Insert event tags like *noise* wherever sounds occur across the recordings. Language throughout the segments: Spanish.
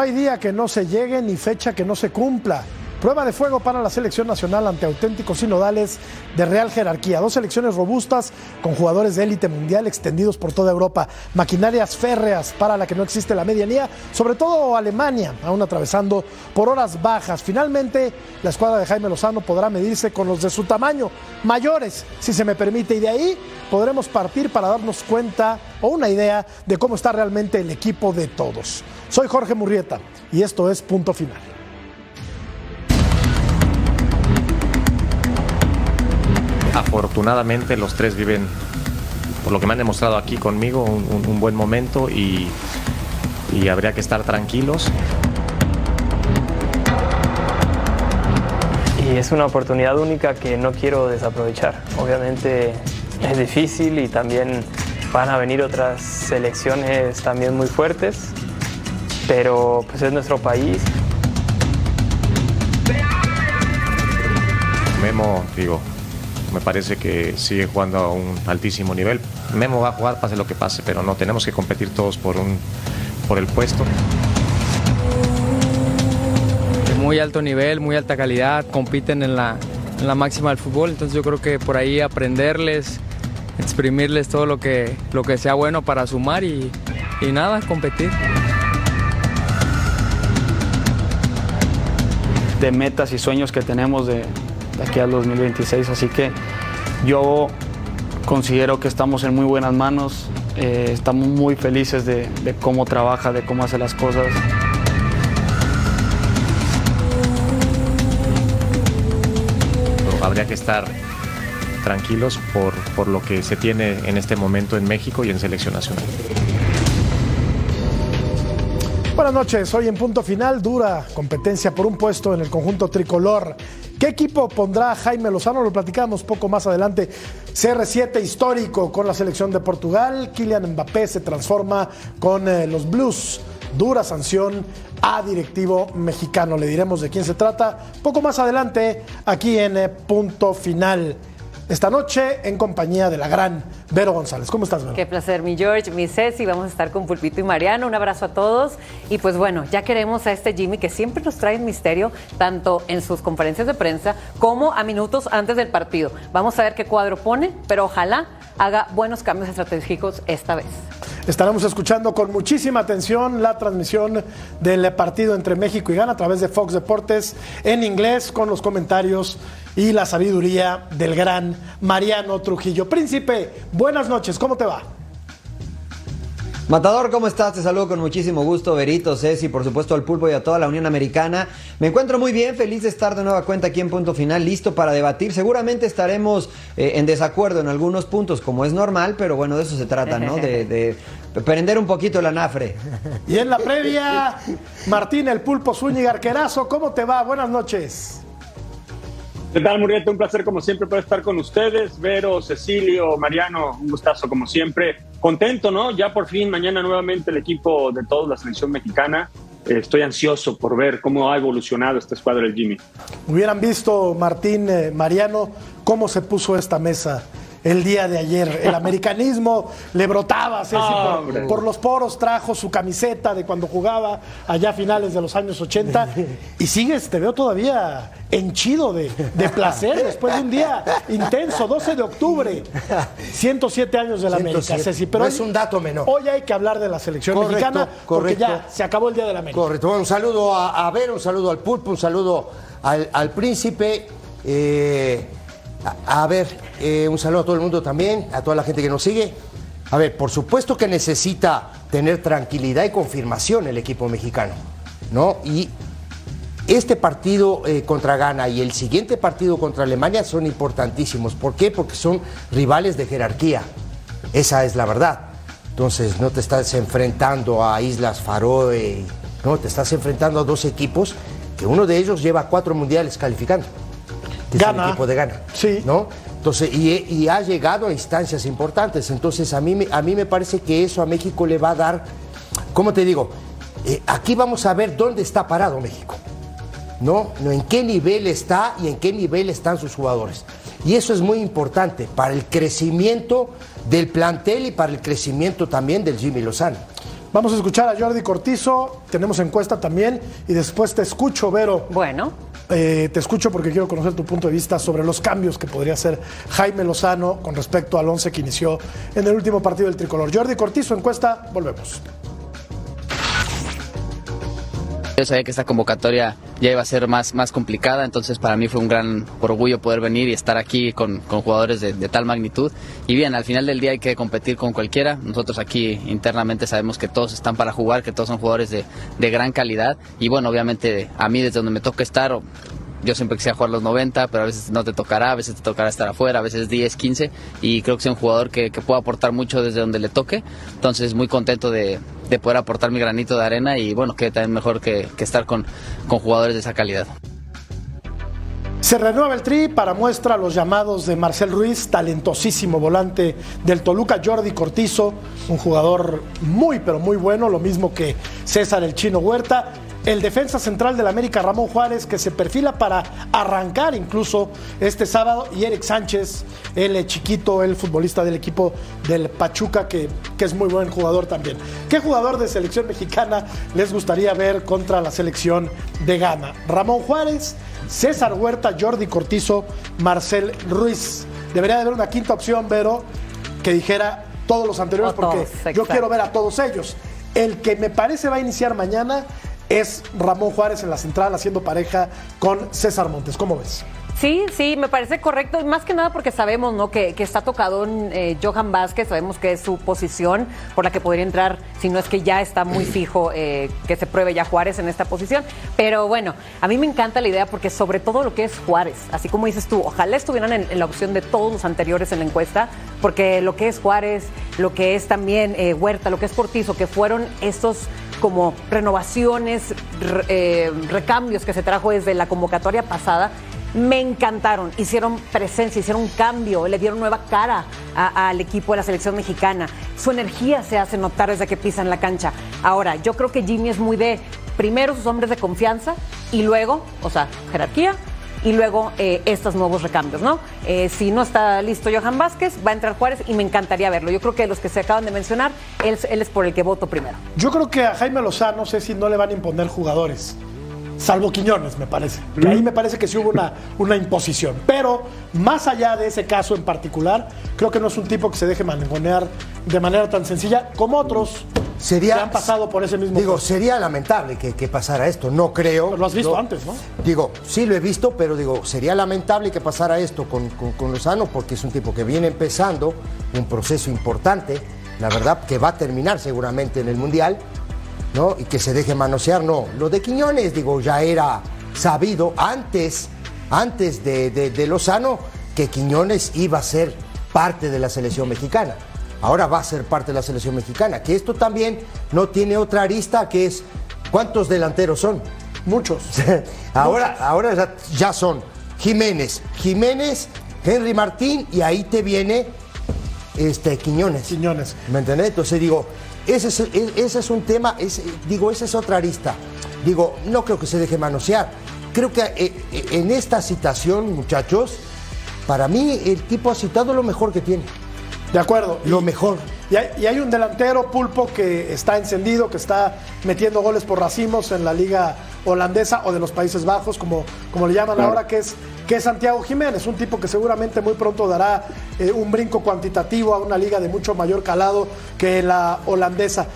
no hay día que no se llegue ni fecha que no se cumpla. Prueba de fuego para la selección nacional ante auténticos sinodales de real jerarquía. Dos selecciones robustas con jugadores de élite mundial extendidos por toda Europa. Maquinarias férreas para la que no existe la medianía, sobre todo Alemania, aún atravesando por horas bajas. Finalmente, la escuadra de Jaime Lozano podrá medirse con los de su tamaño, mayores, si se me permite, y de ahí podremos partir para darnos cuenta o una idea de cómo está realmente el equipo de todos. Soy Jorge Murrieta y esto es Punto Final. Afortunadamente los tres viven, por lo que me han demostrado aquí conmigo, un, buen momento y, y habría que estar tranquilos. Y es una oportunidad única que no quiero desaprovechar. Obviamente es difícil y también van a venir otras selecciones también muy fuertes, pero pues es nuestro país. Memo, digo, me parece que sigue jugando a un altísimo nivel. Memo va a jugar pase lo que pase, pero no tenemos que competir todos por, un, por el puesto. de muy alto nivel, muy alta calidad, compiten en la, en la máxima del fútbol, entonces yo creo que por ahí aprenderles, exprimirles todo lo que, lo que sea bueno para sumar y, y nada, competir. de metas y sueños que tenemos de, aquí al 2026. Así que yo considero que estamos en muy buenas manos, eh, estamos muy felices de, de cómo trabaja, de cómo hace las cosas. Habría que estar tranquilos por, por lo que se tiene en este momento en México y en selección nacional. Buenas noches, hoy en punto final, dura competencia por un puesto en el conjunto tricolor. ¿Qué equipo pondrá Jaime Lozano? Lo platicamos poco más adelante. CR7 histórico con la selección de Portugal. Kylian Mbappé se transforma con eh, los Blues. Dura sanción a directivo mexicano. Le diremos de quién se trata poco más adelante aquí en eh, punto final. Esta noche en compañía de la gran Vero González. ¿Cómo estás, Vero? Qué placer, mi George, mi Ceci. Vamos a estar con Pulpito y Mariano. Un abrazo a todos. Y pues bueno, ya queremos a este Jimmy que siempre nos trae misterio, tanto en sus conferencias de prensa como a minutos antes del partido. Vamos a ver qué cuadro pone, pero ojalá haga buenos cambios estratégicos esta vez. Estaremos escuchando con muchísima atención la transmisión del partido entre México y Ghana a través de Fox Deportes en inglés con los comentarios y la sabiduría del gran Mariano Trujillo. Príncipe, buenas noches, ¿cómo te va? Matador, ¿cómo estás? Te saludo con muchísimo gusto, Berito, Ceci, por supuesto al pulpo y a toda la Unión Americana. Me encuentro muy bien, feliz de estar de nueva cuenta aquí en Punto Final, listo para debatir. Seguramente estaremos eh, en desacuerdo en algunos puntos, como es normal, pero bueno, de eso se trata, ¿no? De, prender un poquito el anafre. Y en la previa, Martín el Pulpo Zúñiga Arquerazo, ¿cómo te va? Buenas noches. ¿Qué tal, Murieta? Un placer, como siempre, poder estar con ustedes. Vero, Cecilio, Mariano, un gustazo, como siempre. Contento, ¿no? Ya por fin, mañana nuevamente el equipo de todos, la selección mexicana. Eh, estoy ansioso por ver cómo ha evolucionado esta escuadra del Jimmy. Hubieran visto, Martín, eh, Mariano, cómo se puso esta mesa el día de ayer. El americanismo le brotaba, Ceci, por, Hombre. por los poros, trajo su camiseta de cuando jugaba allá a finales de los años 80 y sigues, te veo todavía henchido de, de placer después de un día intenso, 12 de octubre, 107 años de la América, 107. Ceci. Pero No es un dato menor. Hoy hay que hablar de la selección Correcto, mexicana porque correcto. ya se acabó el día de la América. Correcto. Bueno, un saludo a, a Ver, un saludo al Pulpo, un saludo al, al Príncipe. eh, a, ver, eh, un saludo a todo el mundo también, a toda la gente que nos sigue. A ver, por supuesto que necesita tener tranquilidad y confirmación el equipo mexicano, ¿no? Y este partido eh, contra Ghana y el siguiente partido contra Alemania son importantísimos. ¿Por qué? Porque son rivales de jerarquía. Esa es la verdad. Entonces, no te estás enfrentando a Islas Faroe, no, te estás enfrentando a dos equipos que uno de ellos lleva cuatro mundiales calificando. Que es Ghana. el equipo de Ghana. Sí. ¿No? Entonces, y, y ha llegado a instancias importantes. Entonces, a mí, me- a mí me parece que eso a México le va a dar, ¿cómo te digo? Eh, aquí vamos a ver dónde está parado México. ¿no? No, en qué nivel está y en qué nivel están sus jugadores. Y eso es muy importante para el crecimiento del plantel y para el crecimiento también del Jimmy Lozano. Vamos a escuchar a Jordi Cortizo, tenemos encuesta también y después te escucho, Vero. Bueno. Eh, te escucho porque quiero conocer tu punto de vista sobre los cambios que podría hacer Jaime Lozano con respecto al 11 que inició en el último partido del tricolor. Jordi Cortizo, encuesta, volvemos. Yo sabía que esta convocatoria ya iba a ser más, más complicada, entonces para mí fue un gran orgullo poder venir y estar aquí con, con jugadores de, tal magnitud. Y bien, al final del día hay que competir con cualquiera. Nosotros aquí internamente sabemos que todos están para jugar, que todos son jugadores de, de gran calidad. Y bueno, obviamente a mí desde donde me toca estar, yo siempre quisiera jugar los 90, pero a veces no te tocará, a veces te tocará estar afuera, a veces 10, 15, y creo que soy un jugador que, que puede aportar mucho desde donde le toque, entonces muy contento de, de poder aportar mi granito de arena y bueno, que también mejor que, que estar con, con jugadores de esa calidad. Se renueva el tri para muestra los llamados de Marcel Ruiz, talentosísimo volante del Toluca, Jordi Cortizo, un jugador muy pero muy bueno, lo mismo que César el Chino Huerta, el defensa central del América Ramón Juárez que se perfila para arrancar incluso este sábado y Eric Sánchez, el chiquito, el futbolista del equipo del Pachuca que, que es muy buen jugador también. ¿Qué jugador de selección mexicana les gustaría ver contra la selección de Ghana? Ramón Juárez, César Huerta, Jordi Cortizo, Marcel Ruiz. Debería de haber una quinta opción, Vero, que dijera todos los anteriores, porque yo quiero ver a todos ellos. El que me parece va a iniciar mañana es Ramón Juárez en la central haciendo pareja con César Montes. ¿Cómo ves? Sí, sí, me parece correcto, y más que nada porque sabemos ¿no? que, que está tocado en eh, Johan Vázquez, sabemos que es su posición por la que podría entrar, si no es que ya está muy *clears throat* fijo eh, que se pruebe ya Juárez en esta posición. Pero bueno, a mí me encanta la idea porque sobre todo lo que es Juárez, así como dices tú, ojalá estuvieran en, en la opción de todos los anteriores en la encuesta, porque lo que es Juárez, lo que es también eh, Huerta, lo que es Cortizo, que fueron estos como renovaciones, re- eh, recambios que se trajo desde la convocatoria pasada, me encantaron. Hicieron presencia, hicieron un cambio, le dieron nueva cara al equipo de la selección mexicana. Su energía se hace notar desde que pisan la cancha. Ahora, yo creo que Jimmy es muy de primero sus hombres de confianza y luego, o sea, jerarquía. Y luego eh, estos nuevos recambios, ¿no? Eh, si no está listo Johan Vázquez, va a entrar Juárez y me encantaría verlo. Yo creo que los que se acaban de mencionar, él, es por el que voto primero. Yo creo que a Jaime Lozano, no sé si no le van a imponer jugadores. Salvo Quiñones, me parece. Que ahí me parece que sí hubo una, una imposición. Pero más allá de ese caso en particular, creo que no es un tipo que se deje mangonear de manera tan sencilla como otros Sería, han pasado por ese mismo Digo, sería lamentable que, que pasara esto. No creo. Pero lo has visto No- antes, ¿no? Digo, sí lo he visto, pero digo, sería lamentable que pasara esto con, con, con Lozano porque es un tipo que viene empezando un proceso importante, la verdad, que va a terminar seguramente en el Mundial, ¿no? Y que se deje manosear, no. Lo de Quiñones, digo, ya era sabido antes, antes de, de, de Lozano, que Quiñones iba a ser parte de la selección mexicana. Ahora va a ser parte de la selección mexicana. Que esto también no tiene otra arista que es ¿cuántos delanteros son? Muchos. *laughs* ahora ahora ya, son Jiménez, Jiménez, Henry Martín y ahí te viene este Quiñones. Quiñones. ¿Me entendés? Entonces digo, ese es, ese es un tema, ese- digo, esa es otra arista. Digo, no creo que se deje manosear. Creo que eh, eh, en esta citación, muchachos, para mí el tipo ha citado lo mejor que tiene. De acuerdo. Lo mejor. Y hay, y hay un delantero pulpo que está encendido, que está metiendo goles por racimos en la liga holandesa o de los Países Bajos, como, como le llaman ahora, que es, que es Santiago Jiménez, un tipo que seguramente muy pronto dará eh, un brinco cuantitativo a una liga de mucho mayor calado que la holandesa.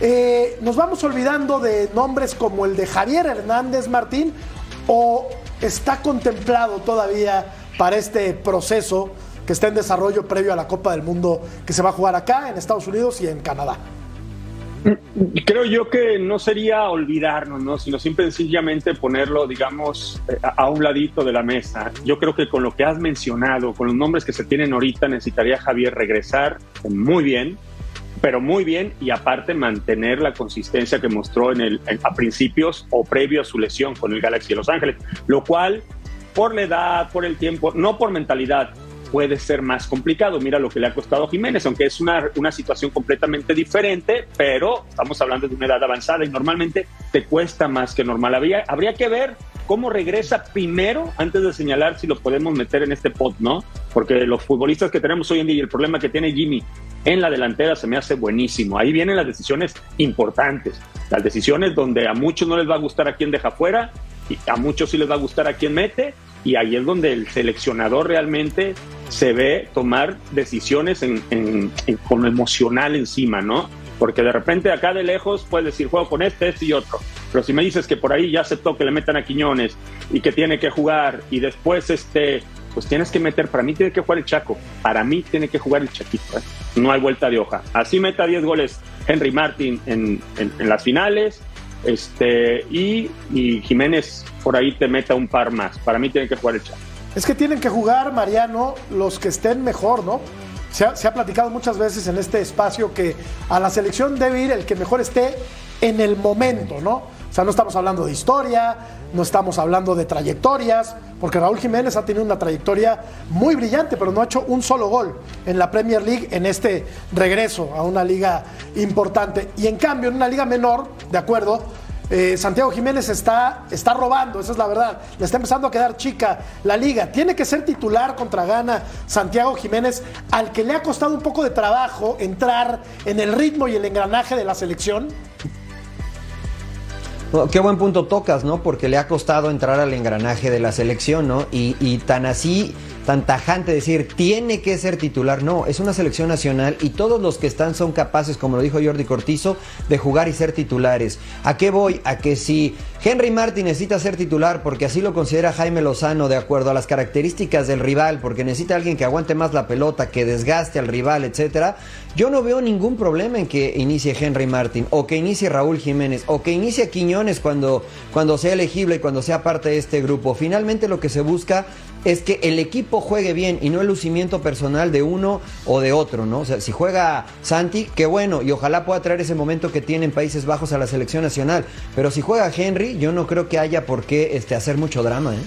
Eh, ¿Nos vamos olvidando de nombres como el de Javier Hernández Martín o está contemplado todavía para este proceso que está en desarrollo previo a la Copa del Mundo que se va a jugar acá, en Estados Unidos y en Canadá. Creo yo que no sería olvidarnos, ¿no? sino simple y sencillamente ponerlo, digamos, eh, a un ladito de la mesa. Yo creo que con lo que has mencionado, con los nombres que se tienen ahorita, necesitaría Javier regresar muy bien, pero muy bien y aparte mantener la consistencia que mostró en el, a principios o previo a su lesión con el Galaxy de Los Ángeles, lo cual por la edad, por el tiempo, no por mentalidad, puede ser más complicado. Mira lo que le ha costado a Jiménez, aunque es una, una situación completamente diferente, pero estamos hablando de una edad avanzada y normalmente te cuesta más que normal. Habría, habría que ver cómo regresa primero antes de señalar si lo podemos meter en este pot, ¿no? Porque los futbolistas que tenemos hoy en día y el problema que tiene Jimmy en la delantera se me hace buenísimo. Ahí vienen las decisiones importantes, las decisiones donde a muchos no les va a gustar a quién deja fuera y a muchos sí les va a gustar a quién mete y ahí es donde el seleccionador realmente se ve tomar decisiones con lo emocional encima, ¿no? Porque de repente acá de lejos puedes decir juego con este, este y otro. Pero si me dices que por ahí ya aceptó que le metan a Quiñones y que tiene que jugar y después este, pues tienes que meter, para mí tiene que jugar el Chaco, para mí tiene que jugar el Chaquito, ¿eh? no hay vuelta de hoja. Así meta 10 goles Henry Martin en las finales, este, y, Jiménez por ahí te meta un par más. Para mí tiene que jugar el Chaco. Es que tienen que jugar, Mariano, los que estén mejor, ¿no? Se ha, se ha, platicado muchas veces en este espacio que a la selección debe ir el que mejor esté en el momento, ¿no? O sea, no estamos hablando de historia, no estamos hablando de trayectorias, porque Raúl Jiménez ha tenido una trayectoria muy brillante, pero no ha hecho un solo gol en la Premier League en este regreso a una liga importante. Y en cambio, en una liga menor, de acuerdo, eh, Santiago Jiménez está, está robando, esa es la verdad. Le está empezando a quedar chica la liga. Tiene que ser titular contra Gana Santiago Jiménez, al que le ha costado un poco de trabajo entrar en el ritmo y el engranaje de la selección. Qué buen punto tocas, ¿no? Porque le ha costado entrar al engranaje de la selección, ¿no? Y, y tan así tan tajante decir tiene que ser titular. No, es una selección nacional y todos los que están son capaces, como lo dijo Jordi Cortizo, de jugar y ser titulares. ¿A qué voy? A que si Henry Martin necesita ser titular porque así lo considera Jaime Lozano de acuerdo a las características del rival, porque necesita alguien que aguante más la pelota, que desgaste al rival, etcétera. Yo no veo ningún problema en que inicie Henry Martin o que inicie Raúl Jiménez o que inicie Quiñones cuando, cuando sea elegible y cuando sea parte de este grupo. Finalmente lo que se busca es que el equipo juegue bien y no el lucimiento personal de uno o de otro, ¿no? O sea, si juega Santi, qué bueno, y ojalá pueda traer ese momento que tiene en Países Bajos a la selección nacional. Pero si juega Henry, yo no creo que haya por qué este, hacer mucho drama, ¿eh?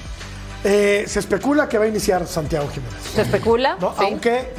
Eh, se especula que va a iniciar Santiago Jiménez. ¿Se especula? Aunque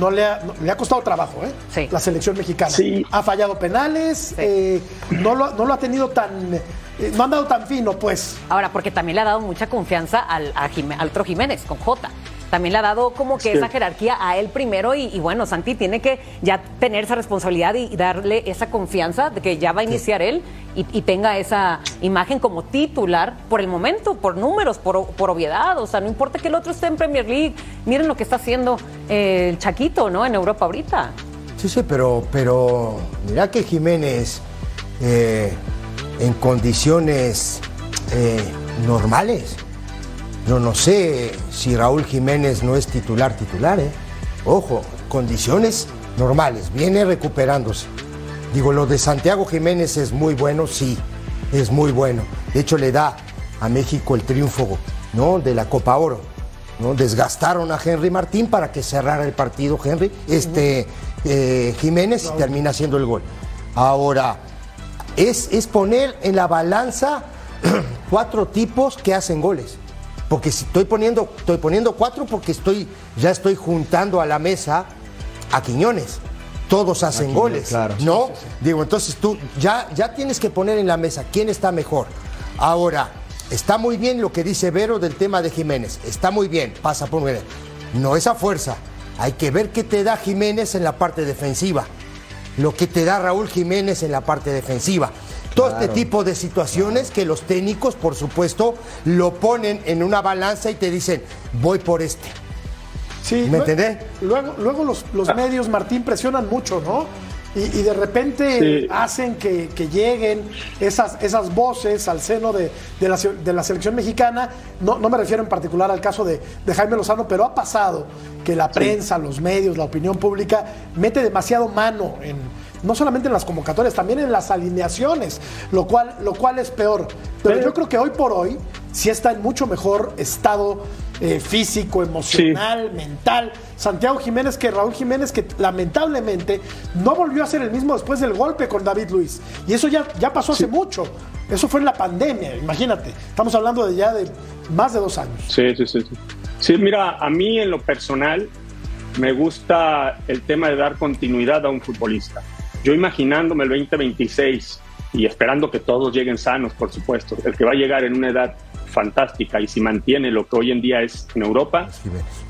no le, ha, le ha costado trabajo, ¿eh? Sí. La selección mexicana. Ha fallado penales, eh, no, lo, no, lo, ha tenido tan. Eh, no han dado tan fino, pues. Ahora, porque también le ha dado mucha confianza al, al otro Jiménez, con J también le ha dado como que esa jerarquía a él primero y, bueno, Santi tiene que ya tener esa responsabilidad y, darle esa confianza de que ya va a iniciar él y, tenga esa imagen como titular por el momento, por números, por, por, obviedad, o sea, no importa que el otro esté en Premier League, miren lo que está haciendo eh, el Chaquito, ¿no? En Europa ahorita. Sí, sí, pero, pero mira que Jiménez eh, en condiciones eh, normales yo no sé si Raúl Jiménez no es titular titular, ¿eh? Ojo, condiciones normales, viene recuperándose. Digo, lo de Santiago Jiménez es muy bueno, sí, es muy bueno. De hecho, le da a México el triunfo ¿no? de la Copa Oro. ¿no? Desgastaron a Henry Martín para que cerrara el partido Henry, este, eh, Jiménez y termina haciendo el gol. Ahora, es, es poner en la balanza *clears throat* cuatro tipos que hacen goles. Porque si estoy poniendo, estoy poniendo cuatro porque estoy, ya estoy juntando a la mesa a Quiñones. Todos hacen goles. ¿No? Digo, entonces tú ya, ya tienes que poner en la mesa quién está mejor. Ahora, está muy bien lo que dice Vero del tema de Jiménez. Está muy bien, pasa por bien. No esa fuerza. Hay que ver qué te da Jiménez en la parte defensiva. Lo que te da Raúl Jiménez en la parte defensiva. Todo este tipo de situaciones que los técnicos, por supuesto, lo ponen en una balanza y te dicen, voy por este. Sí, ¿Me entendés? Luego, luego los, los medios, Martín, presionan mucho, ¿no? Y, de repente hacen que, lleguen esas, esas voces al seno de, la, de la, selección mexicana. No, no, me refiero en particular al caso de, Jaime Lozano, pero ha pasado que la prensa, los medios, la opinión pública mete demasiado mano en, no solamente en las convocatorias, también en las alineaciones, lo cual, lo cual es peor. Pero, yo creo que hoy por hoy sí está en mucho mejor estado eh, físico, emocional, mental. Santiago Jiménez que Raúl Jiménez, que lamentablemente no volvió a ser el mismo después del golpe con David Luis. Y eso ya, ya pasó hace mucho. Eso fue en la pandemia, imagínate. Estamos hablando de ya de más de dos años. Sí, sí, sí. Sí, sí mira, a mí en lo personal me gusta el tema de dar continuidad a un futbolista. Yo imaginándome el 2026 y esperando que todos lleguen sanos, por supuesto, el que va a llegar en una edad fantástica y si mantiene lo que hoy en día es en Europa,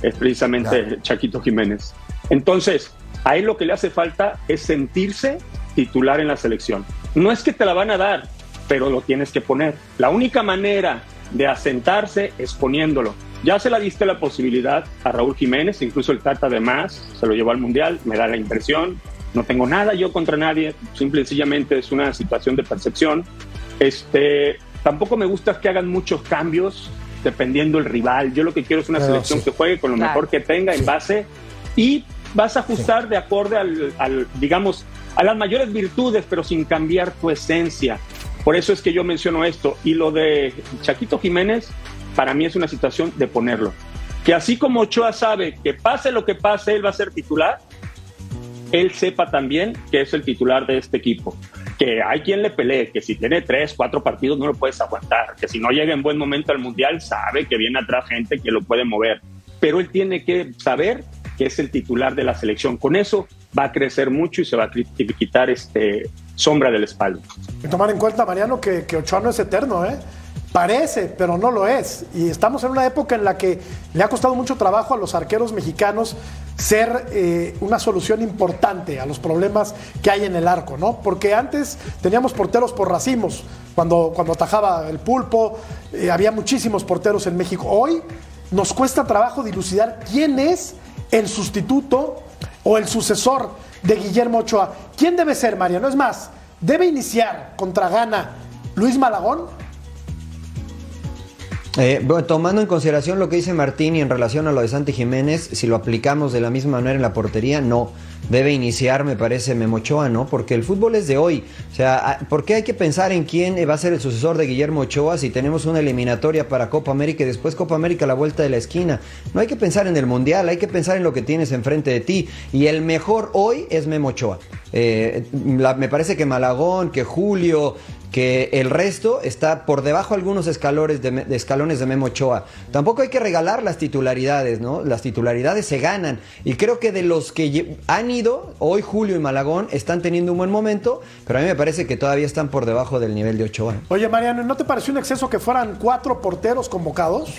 es precisamente Chaquito Jiménez. Entonces, a él lo que le hace falta es sentirse titular en la selección. No es que te la van a dar, pero lo tienes que poner. La única manera de asentarse es poniéndolo. Ya se la diste la posibilidad a Raúl Jiménez, incluso el Tata de más, se lo llevó al Mundial, me da la impresión. No tengo nada yo contra nadie, simple y sencillamente es una situación de percepción. Este, tampoco me gusta que hagan muchos cambios dependiendo el rival. Yo lo que quiero es una selección que juegue con lo mejor que tenga en base y vas a ajustar de acorde al, al, digamos, a las mayores virtudes, pero sin cambiar tu esencia. Por eso es que yo menciono esto. Y lo de Chaquito Jiménez, para mí es una situación de ponerlo. Que así como Ochoa sabe que pase lo que pase, él va a ser titular, él sepa también que es el titular de este equipo. Que hay quien le pelee, que si tiene tres, cuatro partidos no lo puedes aguantar, que si no llega en buen momento al Mundial, sabe que viene atrás gente que lo puede mover. Pero él tiene que saber que es el titular de la selección. Con eso va a crecer mucho y se va a quitar este sombra del espalda. Que tomar en cuenta, Mariano, que, que Ochoa no es eterno, ¿eh? Parece, pero no lo es. Y estamos en una época en la que le ha costado mucho trabajo a los arqueros mexicanos ser eh, una solución importante a los problemas que hay en el arco, ¿no? Porque antes teníamos porteros por racimos, cuando, cuando atajaba el pulpo, eh, había muchísimos porteros en México. Hoy nos cuesta trabajo dilucidar quién es el sustituto o el sucesor de Guillermo Ochoa. ¿Quién debe ser, Mariano? Es más, ¿debe iniciar contra Gana Luis Malagón? Eh, bueno, tomando en consideración lo que dice Martín y en relación a lo de Santi Jiménez, si lo aplicamos de la misma manera en la portería, no. Debe iniciar, me parece, Memochoa, ¿no? Porque el fútbol es de hoy. O sea, ¿por qué hay que pensar en quién va a ser el sucesor de Guillermo Ochoa si tenemos una eliminatoria para Copa América y después Copa América a la vuelta de la esquina? No hay que pensar en el Mundial, hay que pensar en lo que tienes enfrente de ti. Y el mejor hoy es Memochoa. Eh, me parece que Malagón, que Julio, que el resto está por debajo algunos escalones de, escalones de Memo Ochoa. Tampoco hay que regalar las titularidades, ¿no? Las titularidades se ganan. Y creo que de los que han ido, hoy Julio y Malagón están teniendo un buen momento, pero a mí me parece que todavía están por debajo del nivel de Ochoa. Oye, Mariano, ¿no te pareció un exceso que fueran cuatro porteros convocados?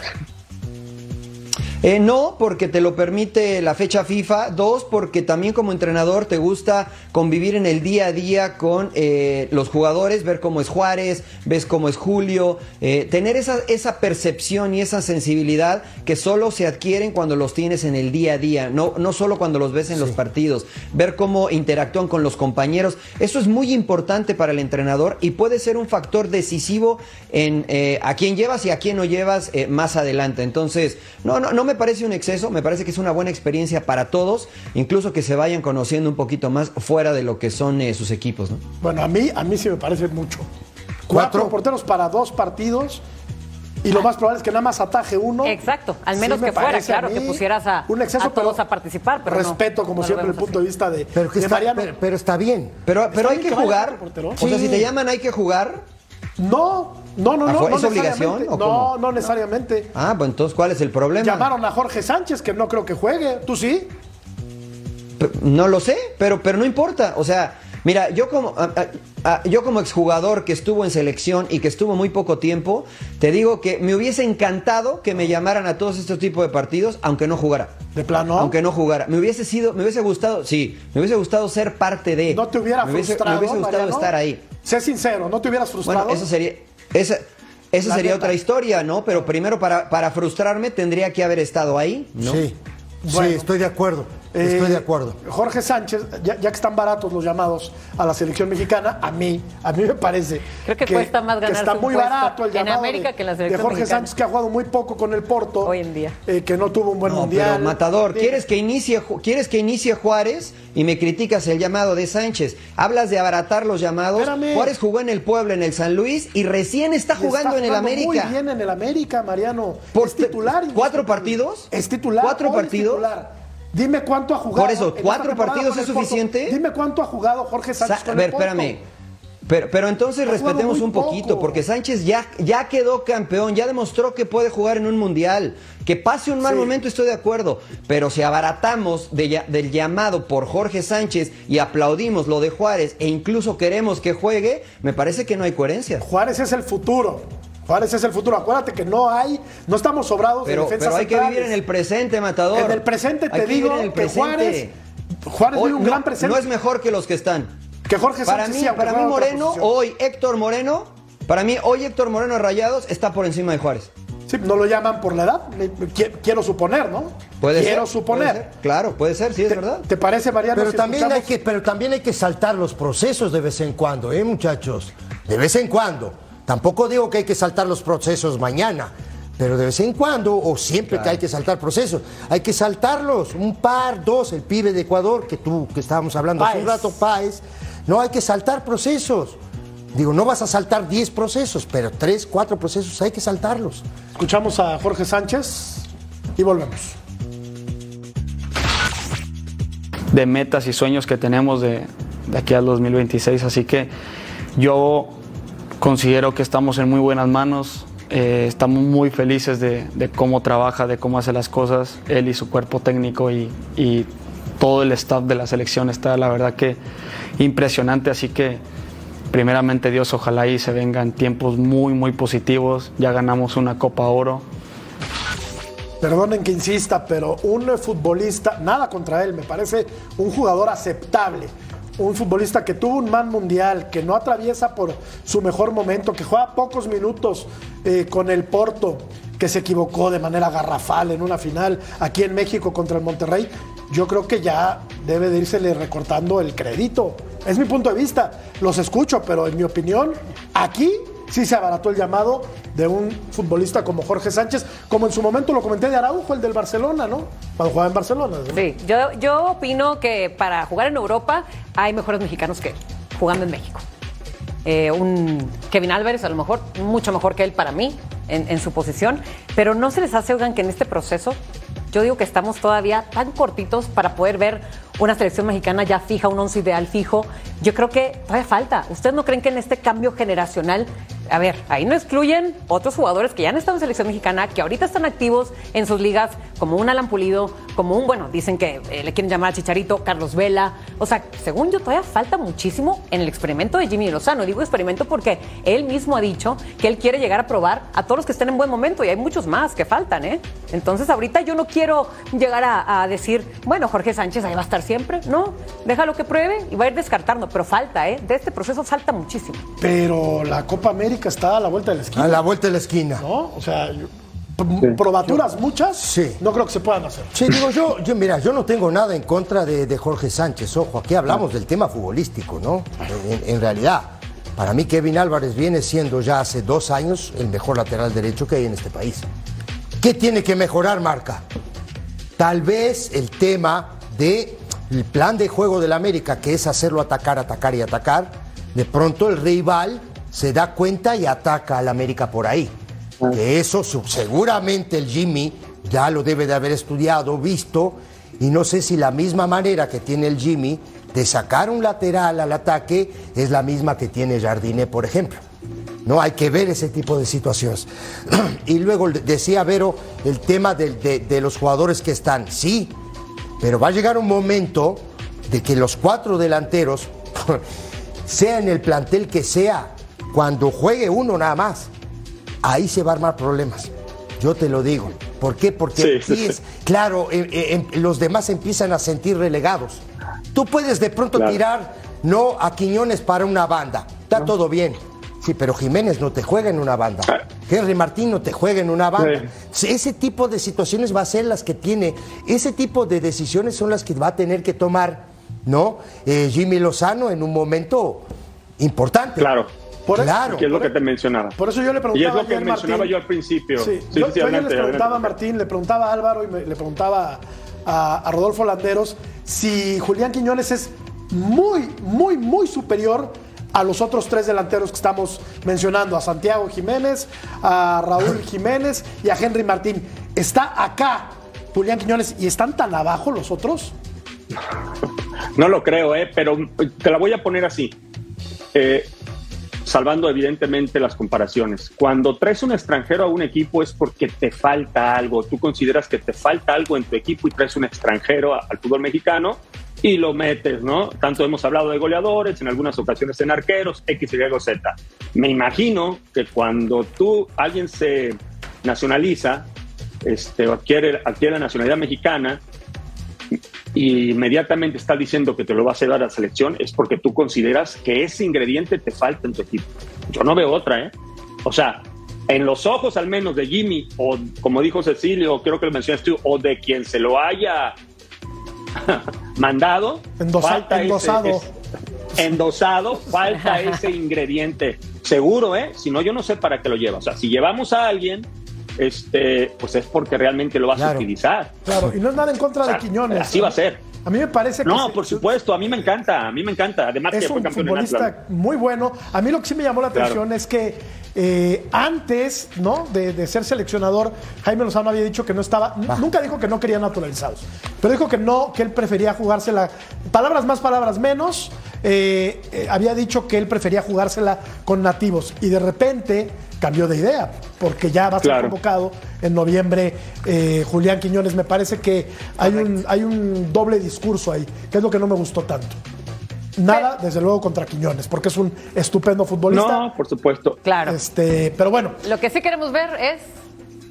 Eh, no, porque te lo permite la fecha FIFA. Dos, porque también como entrenador te gusta convivir en el día a día con eh, los jugadores, ver cómo es Juárez, ves cómo es Julio, eh, tener esa, esa percepción y esa sensibilidad que solo se adquieren cuando los tienes en el día a día, no, no solo cuando los ves en los partidos, ver cómo interactúan con los compañeros. Eso es muy importante para el entrenador y puede ser un factor decisivo en a quién llevas y a quién no llevas más adelante. Entonces, no, no, no me parece un exceso, me parece que es una buena experiencia para todos, incluso que se vayan conociendo un poquito más fuera de lo que son eh, sus equipos. ¿no? Bueno, a mí, a mí sí me parece mucho. Cuatro, porteros para dos partidos. Y lo más probable es que nada más ataje uno. Exacto, al menos que fuera, claro, que pusieras a, un exceso, todos a participar. Pero respeto, como siempre, el punto de vista de, pero, de está, Mariano. Pero, está bien. Pero, pero hay que, que jugar. O sea, si te llaman, hay que jugar. No, no, no, no. ¿Es obligación? ¿o no, no necesariamente. Ah, pues entonces, ¿cuál es el problema? Llamaron a Jorge Sánchez, que no creo que juegue. ¿Tú sí? No lo sé, pero, pero no importa. O sea, mira, yo como, yo como exjugador que estuvo en selección y que estuvo muy poco tiempo, te digo que me hubiese encantado que me llamaran a todos estos tipos de partidos, aunque no jugara. ¿De plano? Aunque no jugara. Me hubiese sido, me hubiese gustado, sí, me hubiese gustado ser parte de. ¿No te hubiera me hubiese, frustrado? Me hubiese gustado Mariano? estar ahí. Sé sincero, ¿no te hubieras frustrado? Bueno, eso sería. Esa, esa La sería neta. otra historia, ¿no? Pero primero, para, para frustrarme, tendría que haber estado ahí, ¿no? Sí, Bueno. sí, estoy de acuerdo. Eh, Estoy de acuerdo. Jorge Sánchez, ya, ya que están baratos los llamados a la selección mexicana, a mí, a mí me parece Creo que cuesta más ganarse está un muy barato el en llamado América de, que en la de selección Jorge mexicana. Sánchez que ha jugado muy poco con el Porto Hoy en día. eh, que no tuvo un buen No, mundial. pero Matador, Eh, ¿quieres que, inicie, ¿quieres que inicie Juárez y me criticas el llamado de Sánchez? Hablas de abaratar los llamados. Espérame. Juárez jugó en el Pueblo, en el San Luis y recién está jugando está en el jugando América. Muy bien en el América, Mariano. Por es titular. ¿Cuatro partidos? Es titular. ¿Cuatro partidos? Dime cuánto ha jugado. Por eso, ¿cuatro partidos es suficiente? Dime cuánto ha jugado Jorge Sa- Sánchez a ver, el Porto. espérame. Pero, pero entonces respetemos un poquito, poco. porque Sánchez ya, ya quedó campeón, ya demostró que puede jugar en un mundial. Que pase un mal Sí. momento, estoy de acuerdo. Pero si abaratamos de del llamado por Jorge Sánchez y aplaudimos lo de Juárez e incluso queremos que juegue, me parece que no hay coherencia. Juárez es el futuro. Juárez es el futuro. Acuérdate que no hay, no estamos sobrados Pero, de defensas pero hay que vivir en el presente, Matador. En el presente te digo vivir en el que Juárez. Juárez Hoy vive un no- gran presente. No es mejor que los que están. que Jorge Para Sánchez mí, sí, para mí Moreno, hoy Héctor Moreno, para mí hoy Héctor Moreno Rayados está por encima de Juárez. Sí, no lo llaman por la edad. Quiero suponer, ¿no? Puede Quiero ser, suponer. puede ser. Claro, puede ser, sí es ¿Te, verdad. ¿Te parece, Mariano? Pero si también, hay que, pero también hay que saltar los procesos de vez en cuando, ¿eh, muchachos? De vez en cuando. Tampoco digo que hay que saltar los procesos mañana, pero de vez en cuando, o siempre que hay que saltar procesos, hay que saltarlos. Un par, dos, el pibe de Ecuador, que tú, que estábamos hablando hace un rato, Páez. No, hay que saltar procesos. Digo, no vas a saltar 10 procesos, pero 3, 4 procesos hay que saltarlos. Escuchamos a Jorge Sánchez y volvemos. de metas y sueños que tenemos de, de aquí al 2026. Así que yo considero que estamos en muy buenas manos. eh, estamos muy felices de, cómo trabaja, de cómo hace las cosas, él y su cuerpo técnico y, y todo el staff de la selección está, la verdad que impresionante. Así que primeramente Dios, ojalá y se vengan tiempos muy, muy positivos. Ya ganamos una Copa Oro. Perdonen que insista, pero un futbolista, nada contra él, me parece un jugador aceptable. Un futbolista que tuvo un man mundial, que no atraviesa por su mejor momento, que juega pocos minutos eh, con el Porto, que se equivocó de manera garrafal en una final aquí en México contra el Monterrey. Yo creo que ya debe de írsele recortando el crédito. Es mi punto de vista. Los escucho, pero en mi opinión, aquí sí se abarató el llamado de un futbolista como Jorge Sánchez, como en su momento lo comenté de Araujo, el del Barcelona, ¿no? Cuando jugaba en Barcelona. Sí, yo, yo opino que para jugar en Europa hay mejores mexicanos que jugando en México. Eh, un Kevin Álvarez, a lo mejor, mucho mejor que él para mí, en, en su posición. Pero no se les hace, oigan, que en este proceso, yo digo que estamos todavía tan cortitos para poder ver una selección mexicana ya fija, un once ideal fijo. Yo creo que todavía falta. ¿Ustedes no creen que en este cambio generacional, a ver, ahí no excluyen otros jugadores que ya han estado en selección mexicana, que ahorita están activos en sus ligas, como un Alan Pulido, como un, bueno, dicen que eh, le quieren llamar a Chicharito, Carlos Vela. O sea, según yo, todavía falta muchísimo en el experimento de Jimmy Lozano. Digo experimento porque él mismo ha dicho que él quiere llegar a probar a todos los que estén en buen momento y hay muchos más que faltan, ¿eh? Entonces, ahorita yo no quiero llegar a, a decir, bueno, Jorge Sánchez ahí va a estar siempre. No, déjalo que pruebe y va a ir descartando, pero falta, ¿eh? De este proceso falta muchísimo. Pero la Copa América está a la vuelta de la esquina. A la vuelta de la esquina. ¿No? O sea, yo- probaturas muchas, Sí. no creo que se puedan hacer. Sí, digo yo, yo, mira, yo no tengo nada en contra de, de Jorge Sánchez. Ojo, aquí hablamos del tema futbolístico, ¿no? En, en realidad, para mí Kevin Álvarez viene siendo ya hace dos años el mejor lateral derecho que hay en este país. ¿Qué tiene que mejorar, Marca? Tal vez el tema del plan de juego del América, que es hacerlo atacar, atacar y atacar, de pronto el rival se da cuenta y ataca al América por ahí. Que eso seguramente el Jimmy ya lo debe de haber estudiado, visto, y no sé si la misma manera que tiene el Jimmy de sacar un lateral al ataque es la misma que tiene Jardine, por ejemplo. No hay que ver ese tipo de situaciones. *clears throat* y luego decía Vero el tema de, de los jugadores que están. Sí, pero va a llegar un momento de que los cuatro delanteros, *laughs* sea en el plantel que sea, cuando juegue uno nada más, ahí se va a armar problemas. Yo te lo digo. ¿Por qué? Porque Sí, es- sí. claro, eh, eh, em- los demás empiezan a sentir relegados. Tú puedes de pronto Claro. tirar no a Quiñones para una banda. Está todo bien. Sí, pero Jiménez no te juega en una banda. Henry Martín no te juega en una banda. Sí, Ese tipo de situaciones va a ser las que tiene, ese tipo de decisiones son las que va a tener que tomar, ¿no? Eh, Jimmy Lozano en un momento importante. Claro. Por eso- Claro. Que es lo que te mencionaba. Por eso yo le preguntaba Y es lo que mencionaba Martín. yo al principio. Sí, Sí, yo, yo les preguntaba a. Martín, le preguntaba a Álvaro y me- le preguntaba a, a Rodolfo Landeros si Julián Quiñones es muy, muy, muy superior a los otros tres delanteros que estamos mencionando, a Santiago Jiménez, a Raúl *laughs* Jiménez y a Henry Martín. ¿Está acá Julián Quiñones y están tan abajo los otros? No lo creo, ¿eh? pero te la voy a poner así. Eh, salvando evidentemente las comparaciones. Cuando traes un extranjero a un equipo es porque te falta algo. Tú consideras que te falta algo en tu equipo y traes un extranjero a- al fútbol mexicano y lo metes, ¿no? Tanto hemos hablado de goleadores, en algunas ocasiones en arqueros, X, Y, Z. Me imagino que cuando tú, alguien se nacionaliza, este, o adquiere, adquiere la nacionalidad mexicana, y inmediatamente está diciendo que te lo va a hacer a la selección, es porque tú consideras que ese ingrediente te falta en tu equipo. Yo no veo otra, ¿eh? O sea, en los ojos al menos de Jimmy, o como dijo Cecilio, creo que lo mencionaste tú, o de quien se lo haya *laughs* mandado, Endosa- falta endosado. ese- endosado, falta *laughs* ese ingrediente. Seguro, ¿eh? Si no, yo no sé para qué lo lleva. O sea, si llevamos a alguien, este, pues es porque realmente lo vas a utilizar. Claro, y no es nada en contra O sea, de Quiñones. Así va a ser. A mí me parece que No, por supuesto, a mí me encanta, a mí me encanta. Además que es fue un campeón en Atlas. futbolista muy bueno. A mí lo que sí me llamó la Claro. atención es que eh, antes ¿no? de, de ser seleccionador, Jaime Lozano había dicho que no estaba, nunca dijo que no quería naturalizados, pero dijo que no, que él prefería jugársela, palabras más, palabras menos, eh, eh, había dicho que él prefería jugársela con nativos y de repente cambió de idea, porque ya va a ser Claro. convocado en noviembre Julián Quiñones. Me parece que hay un, hay un doble discurso ahí, que es lo que no me gustó tanto. Nada, desde luego, contra Quiñones, porque es un estupendo futbolista. No, por supuesto. Claro. Este, pero bueno, Lo que sí queremos ver es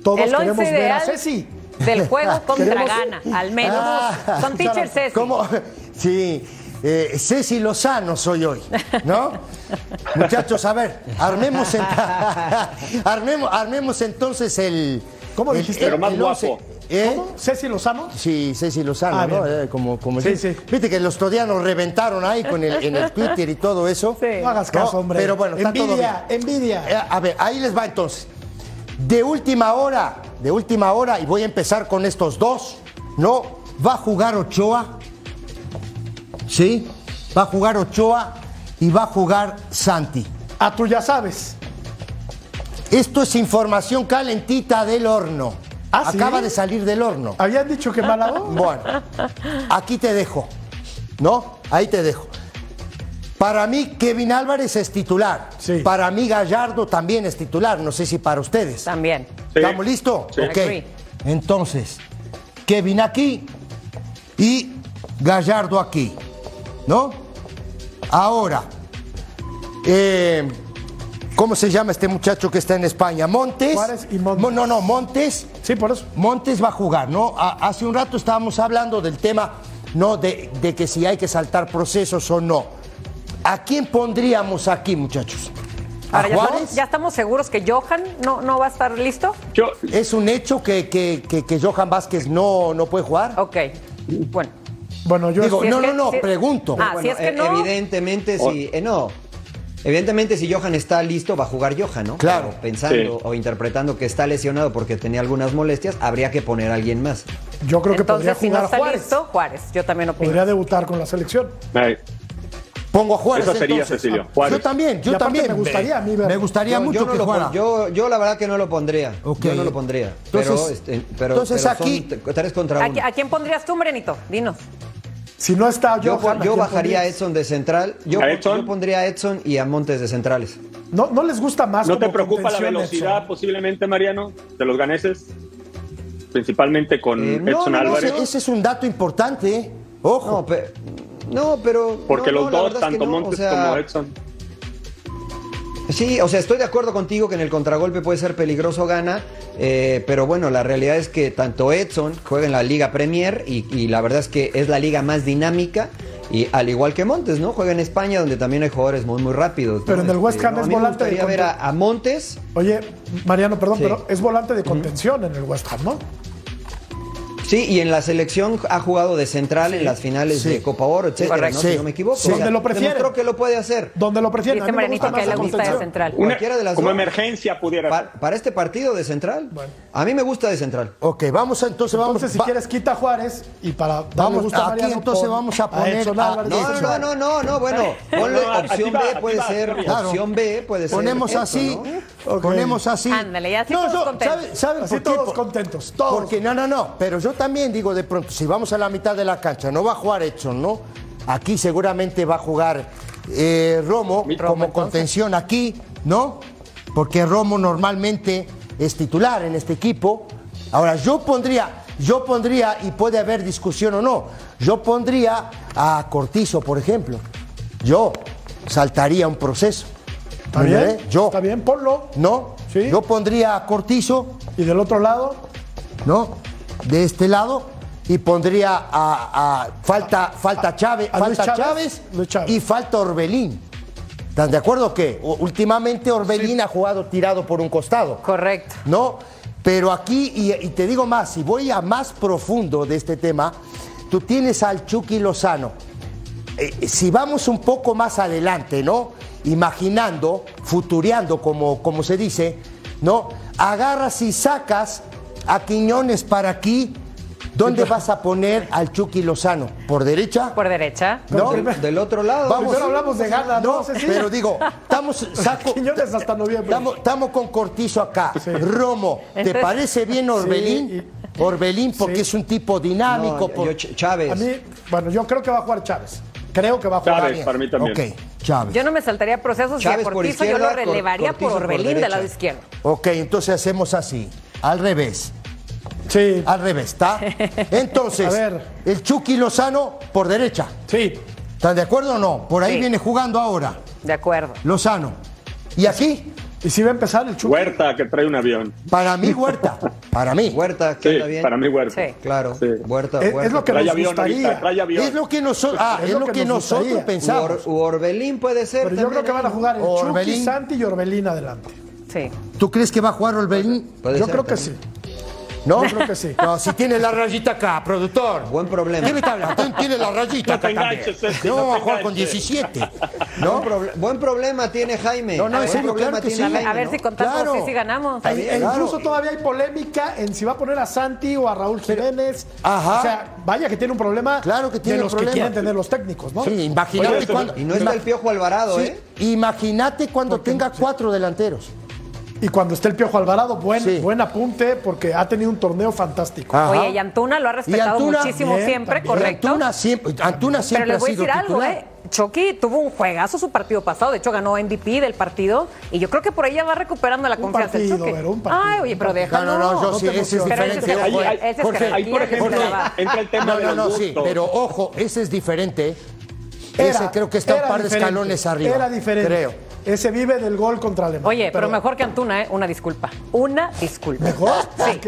todos el queremos ver a Ceci. del juego *laughs* contra Queremos- Ghana, al menos. Ah, Son teacher Ceci. ¿Cómo? *laughs* Sí, eh, Ceci Lozano soy hoy, ¿no? *laughs* Muchachos, a ver, armemos, en- armemos, armemos entonces el. ¿Cómo el- dijiste? Pero más el guapo. ¿Eh? ¿Cómo? ¿Ceci Lozano? Sí, Ceci Lozano, Ah, ¿no? Eh, como, como Sí, sí. Viste que los todianos reventaron ahí con el, en el *laughs* Twitter y todo eso. Sí. No hagas caso, No, hombre. pero bueno, está todo envidia, envidia. Eh, a ver, ahí les va entonces. De última hora, de última hora, y voy a empezar con estos dos, ¿no? Va a jugar Ochoa, ¿sí? Va a jugar Ochoa y va a jugar Santi. Ah, tú ya sabes. Esto es información calentita del horno. ¿Ah, sí? Acaba de salir del horno. Habían dicho que mala voz. Bueno, aquí te dejo, ¿no? Ahí te dejo. Para mí, Kevin Álvarez es titular. Sí. Para mí, Gallardo también es titular. No sé si para ustedes. También. Sí. ¿Estamos listos? Sí. Ok. Entonces, Kevin aquí y Gallardo aquí. ¿No? Ahora, eh, ¿cómo se llama este muchacho que está en España? Montes. Juárez y Montes. Mo- No, no, Montes. Sí, por eso. Montes va a jugar, ¿no? A- hace un rato estábamos hablando del tema, ¿no? De, de que si hay que saltar procesos o no. ¿A quién pondríamos aquí, muchachos? ¿A Ahora, ya, Juárez? estamos, ya estamos seguros que Johan no, no va a estar listo. Yo, ¿Es un hecho que, que- que- que Johan Vázquez no, no puede jugar? Ok. Bueno. Bueno, yo Digo, Si es no, que- no, no, si- pregunto. Ah, Bueno, si es que eh, no. Evidentemente, si. eh, no. Evidentemente, si Johan está listo, va a jugar Johan, ¿no? Claro. Pero pensando Sí. o interpretando que está lesionado porque tenía algunas molestias, habría que poner a alguien más. yo creo que podría Entonces, si no jugar está Juárez. listo, Juárez. Yo también opino. Podría debutar con la selección. Pongo a Juárez. Eso sería, entonces. Cecilio, Juárez. Yo también, yo también. me gustaría a mí Me gustaría Yo- mucho yo no que lo jugara. yo, yo la verdad que no lo pondría. Yo no lo pondría. Entonces- pero, este, pero, entonces pero aquí- tres contra ¿A, uno. qui- a quién pondrías tú, Morenito? Dinos. Si no está Yo, Johan, pon- ¿a yo bajaría a? Edson de central. Yo, ¿A Edson? yo pondría a Edson y a Montes de centrales. ¿No, ¿No les gusta más ¿No te preocupa la velocidad Edson? posiblemente, Mariano, de los ganeses? Principalmente con Eh, no, Edson no, Álvarez. Ese, ese es un dato importante, ¿eh? Ojo. No, pe- no pero. Porque los dos, verdad es que tanto o Montes sea, como Edson. Sí, o sea, estoy de acuerdo contigo que en el contragolpe puede ser peligroso gana, eh, pero bueno, la realidad es que tanto Edson juega en la Liga Premier y, y la verdad es que es la liga más dinámica y al igual que Montes, ¿no? Juega en España donde también hay jugadores muy muy rápidos. ¿no? Pero en el West Ham no, es a mí me volante de gustaría ver a, a Montes. Oye, Mariano, perdón, Sí. pero es volante de contención en el West Ham, ¿no? Sí, y en la selección ha jugado de central en las finales Sí. de Copa Oro, etcétera. ¿no? Sí. Si no me equivoco. Sí. Donde lo prefiere. Demostró que lo puede hacer. Donde lo prefieren. Dice que a él más le gusta de central. Una- Cualquiera de las como dos. emergencia pudiera Pa- para este partido de central, a mí me gusta de central. Ok, vamos a, entonces vamos Entonces, si va- quieres, quita a Juárez y para Vamos, aquí Mariano, entonces pon vamos a poner a-. No, no, no, no, no, no, bueno, *laughs* ponle No, no, opción va, B, puede va, ser, opción B puede ser. Ponemos así, ¿no? Ponemos así. Ándale, ya contentos. ¿sabe- ¿saben por qué? todos contentos, todos. Porque no, no, no, pero yo también digo de pronto, si vamos a la mitad de la cancha, no va a jugar Edson, ¿no? Aquí seguramente va a jugar eh, Romo como contención aquí, ¿no? Porque Romo normalmente es titular en este equipo. Ahora, yo pondría, yo pondría, y puede haber discusión o no, yo pondría a Cortizo, por ejemplo. Yo saltaría un proceso. ¿Está ¿Me bien? entiendes? Yo. Está bien, ponlo. ¿No? Sí. Yo pondría a Cortizo, Y del otro lado, ¿no? De este lado. Y pondría a. a- falta, falta Chávez, a falta Chávez, Chávez, Luis Chávez. y falta Orbelín. ¿Están de acuerdo que últimamente Orbelín ha jugado tirado por un costado? Correcto. ¿no? Pero aquí, y, y te digo más, si voy a más profundo de este tema, tú tienes al Chucky Lozano. Eh, si vamos un poco más adelante, ¿no? Imaginando, futureando, como, como se dice, ¿no? Agarras y sacas a Quiñones para aquí. ¿Dónde vas a poner al Chucky Lozano? ¿Por derecha? Por derecha. ¿No? Del otro lado. Primero hablamos de Ghana, ¿no? Pero digo, estamos, *laughs* saco, Quiñones hasta noviembre. Estamos, estamos con Cortizo acá. Romo, ¿te parece bien Orbelín? Sí, Orbelín porque Sí. es un tipo dinámico. No, por- yo- Ch- Chávez. A mí, bueno, yo creo que va a jugar Chávez. Creo que va a jugar. Chávez, bien. para mí también. Ok, Chávez. Yo no me saltaría procesos y a Chávez por Cortizo yo lo relevaría por por Orbelín del lado izquierdo. Ok, entonces hacemos así, al revés. Sí, Al revés, ¿está? *laughs* Entonces, A ver. el Chucky Lozano por derecha. sí. ¿Están de acuerdo o no? Por ahí Sí. viene jugando ahora. De acuerdo. Lozano. ¿Y aquí? ¿Y si va a empezar el Chucky? Huerta que trae un avión. Para mí, Huerta. Para mí. Huerta, que Sí, anda bien. para mí Huerta. Sí. Claro, Sí. Huerta, Es, Huerta. es lo que Trae nos avión gustaría. ahorita, trae avión. Es lo que nosotros, ah, Es es lo lo que que nos nosotros gustaría. U pensamos. Or- u Orbelín puede ser. Pero yo creo que van a jugar el Chucky, Orbelín. Santi y Orbelín adelante. Sí. ¿Tú crees que va a jugar? Puede yo ser creo que sí. ¿No? Yo creo que sí. *laughs* No, si tiene la rayita acá, productor. Buen problema. ¿Qué me está hablando? Tiene la rayita No acá también. No, no va a jugar con enganches. 17. *laughs* Buen, ¿No? proble- buen problema tiene Jaime. No, no, en Buen serio, problema claro que tiene sí. Jaime, A ver ¿no? si contamos Claro. sí ganamos. Claro. incluso todavía hay polémica en si va a poner a Santi o a Raúl Jiménez. Ajá. O sea, vaya que tiene un problema Claro que tiene de los problema. que quieren tener los técnicos, ¿no? Sí, imagínate Oye, cuando. Y no está el Piojo Alvarado, Sí, ¿eh? Imagínate cuando tenga cuatro delanteros. Y cuando esté el Piojo Alvarado, buen, Sí. buen apunte porque ha tenido un torneo fantástico. Ajá. Oye, y Antuna lo ha respetado Antuna, muchísimo bien, siempre, también. correcto. Antuna siempre, Antuna Pero siempre les ha voy a decir algo. ¿eh? Chucky tuvo un juegazo su partido pasado, de hecho ganó MVP del partido y yo creo que por ahí ya va recuperando la Un confianza partido, Chucky. Un partido, Ay, oye, pero déjalo. No, no, no, yo no sí, ese es emociones. Pero ese es diferente. jerarquía, Ahí- ese es Jorge, ahí, por ejemplo, entra el tema No, de no, los no, sí, gustos. pero ojo, ese es diferente. Era- ese creo que está un par de diferente, escalones arriba. Era diferente. Creo. Ese vive del gol contra Alemania. Oye, pero, mejor que Antuna, ¿eh? Una disculpa. Una disculpa. ¿Mejor? Sí.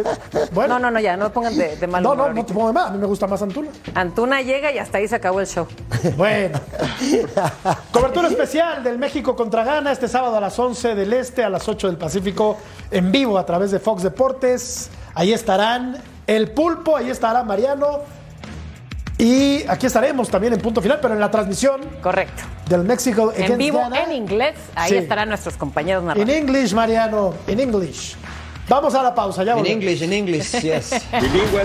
Bueno. No, no, no, ya, no pongan de, de mal No, humor no, no te pongo de más. A mí me gusta más Antuna. Antuna llega y hasta ahí se acabó el show. *laughs* Bueno. Cobertura especial del México contra Ghana este sábado a las 11 del Este, a las 8 del Pacífico, en vivo a través de Fox Deportes. Ahí estarán el Pulpo, ahí estará Mariano. Y aquí estaremos también en punto final, pero en la transmisión Correcto. del México En against vivo, Ghana. en inglés, ahí Sí. estarán nuestros compañeros In narradores. English, Mariano, in English. Vamos a la pausa, ya In volvemos. English, in English, yes. *laughs* Bilingüe.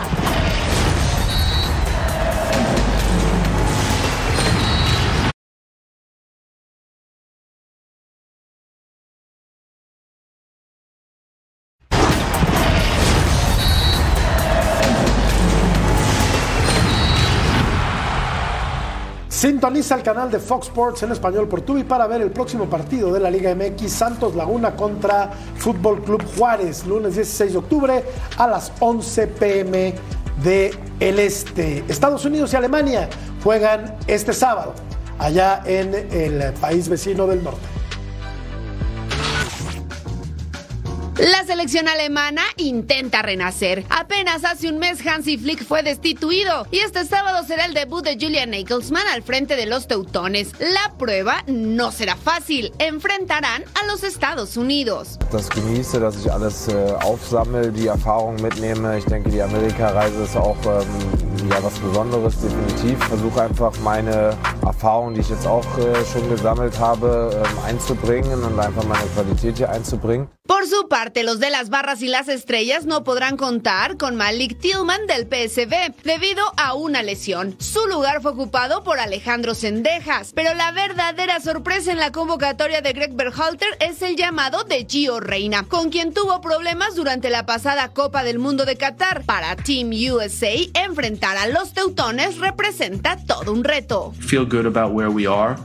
Sintoniza el canal de Fox Sports en español por Tubi para ver el próximo partido de la Liga MX Santos Laguna contra Fútbol Club Juárez, lunes 16 de octubre a las 11 pm de el Este. Estados Unidos y Alemania juegan este sábado allá en el país vecino del norte. La selección alemana intenta renacer. Apenas hace un mes Hansi Flick fue destituido y este sábado será el debut de Julian Nagelsmann al frente de los teutones. La prueba no será fácil. Enfrentarán a los Estados Unidos. das genieße, dass ich alles äh, aufsammle, die Erfahrung mitnehme. Ich denke, die Amerikareise ist auch ähm, ja, was Besonderes, definitiv. Versuche einfach meine Erfahrung, die ich jetzt auch äh, schon gesammelt habe, ähm, einzubringen und einfach meine Qualität hier einzubringen. Por su parte, los de las barras y las estrellas no podrán contar con Malik Tillman del PSV debido a una lesión. Su lugar fue ocupado por Alejandro Sendejas, pero la verdadera sorpresa en la convocatoria de Greg Berhalter es el llamado de Gio Reina, con quien tuvo problemas durante la pasada Copa del Mundo de Qatar. Para Team USA, enfrentar a los teutones representa todo un reto. feel good about where we are.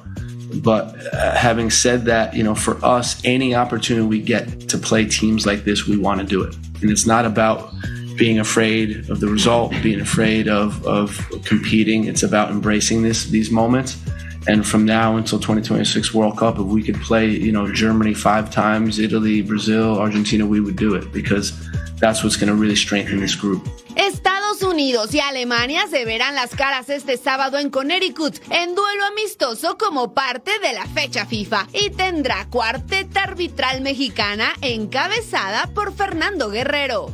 But uh, having said that, you know, for us, any opportunity we get to play teams like this, we want to do it. And it's not about, being afraid of the result, being afraid of, of competing. It's about embracing this these moments. And from now until 2026 World Cup, if we could play, you know, Germany five times, Italy, Brazil, Argentina, we would do it because that's what's going to really strengthen this group. Estados Unidos y Alemania se verán las caras este sábado en Connecticut en duelo amistoso como parte de la fecha FIFA y tendrá cuarteta arbitral mexicana encabezada por Fernando Guerrero.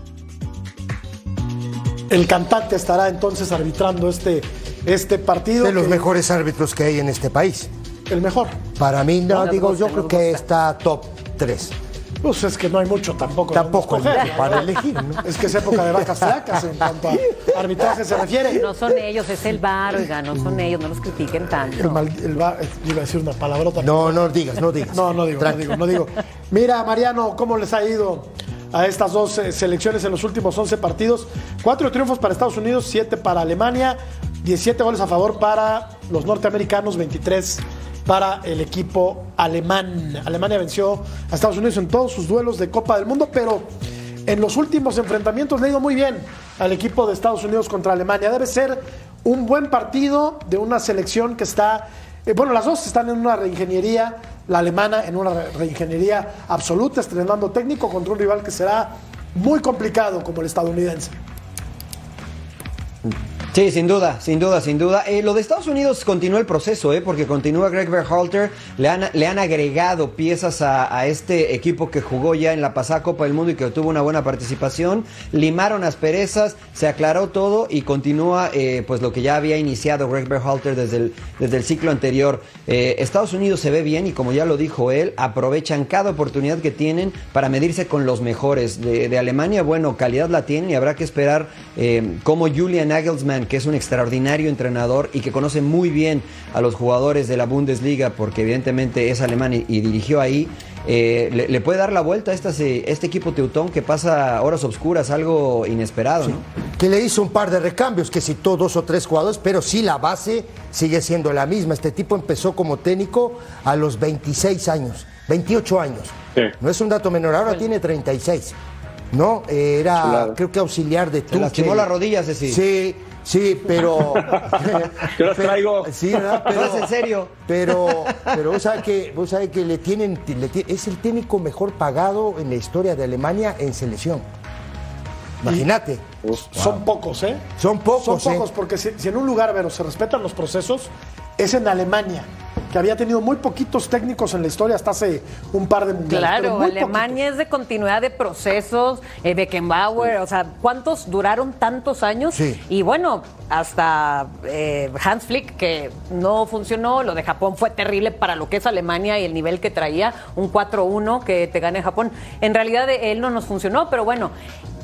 El cantante estará entonces arbitrando este, este partido. De los que- mejores árbitros que hay en este país. El mejor. Para mí, no, No, digo, me yo creo que está top 3. Pues es que no hay mucho tampoco. Tampoco hay mucho para elegir, ¿no? Es que es época de vacas flacas en cuanto a arbitraje se refiere. No son ellos, es el bar, oiga, no son ellos, no los critiquen tanto. El, mal- el va- eh, iba a decir una palabrota. No, no digas, no digas. No, no digo, no digo, no digo. Mira, Mariano, ¿cómo les ha ido a estas dos eh, selecciones en los últimos 11 partidos? Cuatro triunfos para Estados Unidos, siete para Alemania, 17 goles a favor para los norteamericanos, 23 para el equipo alemán. Alemania venció a Estados Unidos en todos sus duelos de Copa del Mundo, pero en los últimos enfrentamientos le ha ido muy bien al equipo de Estados Unidos contra Alemania. Debe ser un buen partido de una selección que está, eh, bueno, las dos están en una reingeniería, la alemana en una re- reingeniería absoluta, estrenando técnico contra un rival que será muy complicado como el estadounidense. Sí, sin duda, sin duda, sin duda. Eh, lo de Estados Unidos continúa el proceso, ¿eh? porque continúa Greg Berhalter. Le han, le han agregado piezas a, este equipo que jugó ya en la pasada Copa del Mundo y que tuvo una buena participación. Limaron asperezas, se aclaró todo y continúa eh, pues lo que ya había iniciado Greg Berhalter desde el, desde el ciclo anterior. Eh, Estados Unidos se ve bien y como ya lo dijo él, aprovechan cada oportunidad que tienen para medirse con los mejores. De, Alemania, bueno, calidad la tienen y habrá que esperar cómo Julian Nagelsmann, que es un extraordinario entrenador y que conoce muy bien a los jugadores de la Bundesliga, porque evidentemente es alemán y, y dirigió ahí, eh, le, le puede dar la vuelta a esta- este equipo teutón que pasa horas oscuras, algo inesperado, ¿no? Que le hizo un par de recambios, que citó dos o tres jugadores, pero sí la base sigue siendo la misma. Este tipo empezó como técnico a los 26 años, 28 años. No es un dato menor, ahora tiene 36. ¿No? Eh, Era, creo que auxiliar de Se lastimó Tuchel. la rodilla, Ceci. Sí, sí, pero. *laughs* Yo las traigo. Sí, ¿verdad? Pero, ¿No es en serio? Pero, pero vos sabés que, vos sabés que le tienen, le es el técnico mejor pagado en la historia de Alemania en selección. Imagínate. Son pocos, ¿eh? Son pocos, Son ¿eh? pocos, porque si, si en un lugar, pero se respetan los procesos, es en Alemania, que había tenido muy poquitos técnicos en la historia hasta hace un par de mundiales. Claro, Alemania es de continuidad de procesos, eh, Beckenbauer, o sea, ¿cuántos duraron tantos años? Sí. Y bueno, hasta eh, Hans Flick, que no funcionó, lo de Japón fue terrible para lo que es Alemania y el nivel que traía, un 4-1 que te gane Japón. En realidad él no nos funcionó, pero bueno.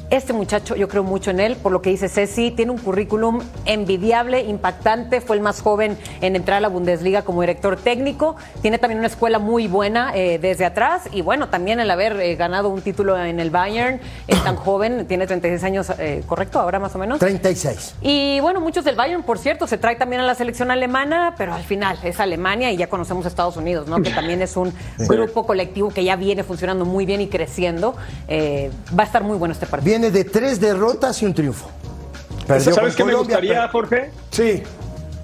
Este muchacho, yo creo mucho en él, por lo que dice Ceci, tiene un currículum envidiable, impactante, fue el más joven en entrar a la Bundesliga como director técnico, tiene también una escuela muy buena eh, desde atrás y bueno, también el haber eh, ganado un título en el Bayern, es tan joven, tiene 36 años, eh, ¿correcto? Ahora más o menos. 36. Y bueno, muchos del Bayern, por cierto, se trae también a la selección alemana, pero al final es Alemania y ya conocemos a Estados Unidos, ¿no? Que también es un grupo colectivo que ya viene funcionando muy bien y creciendo. Va a estar muy bueno este partido. Viene de tres derrotas y un triunfo. Perdió ¿Sabes qué me gustaría, Jorge? Sí.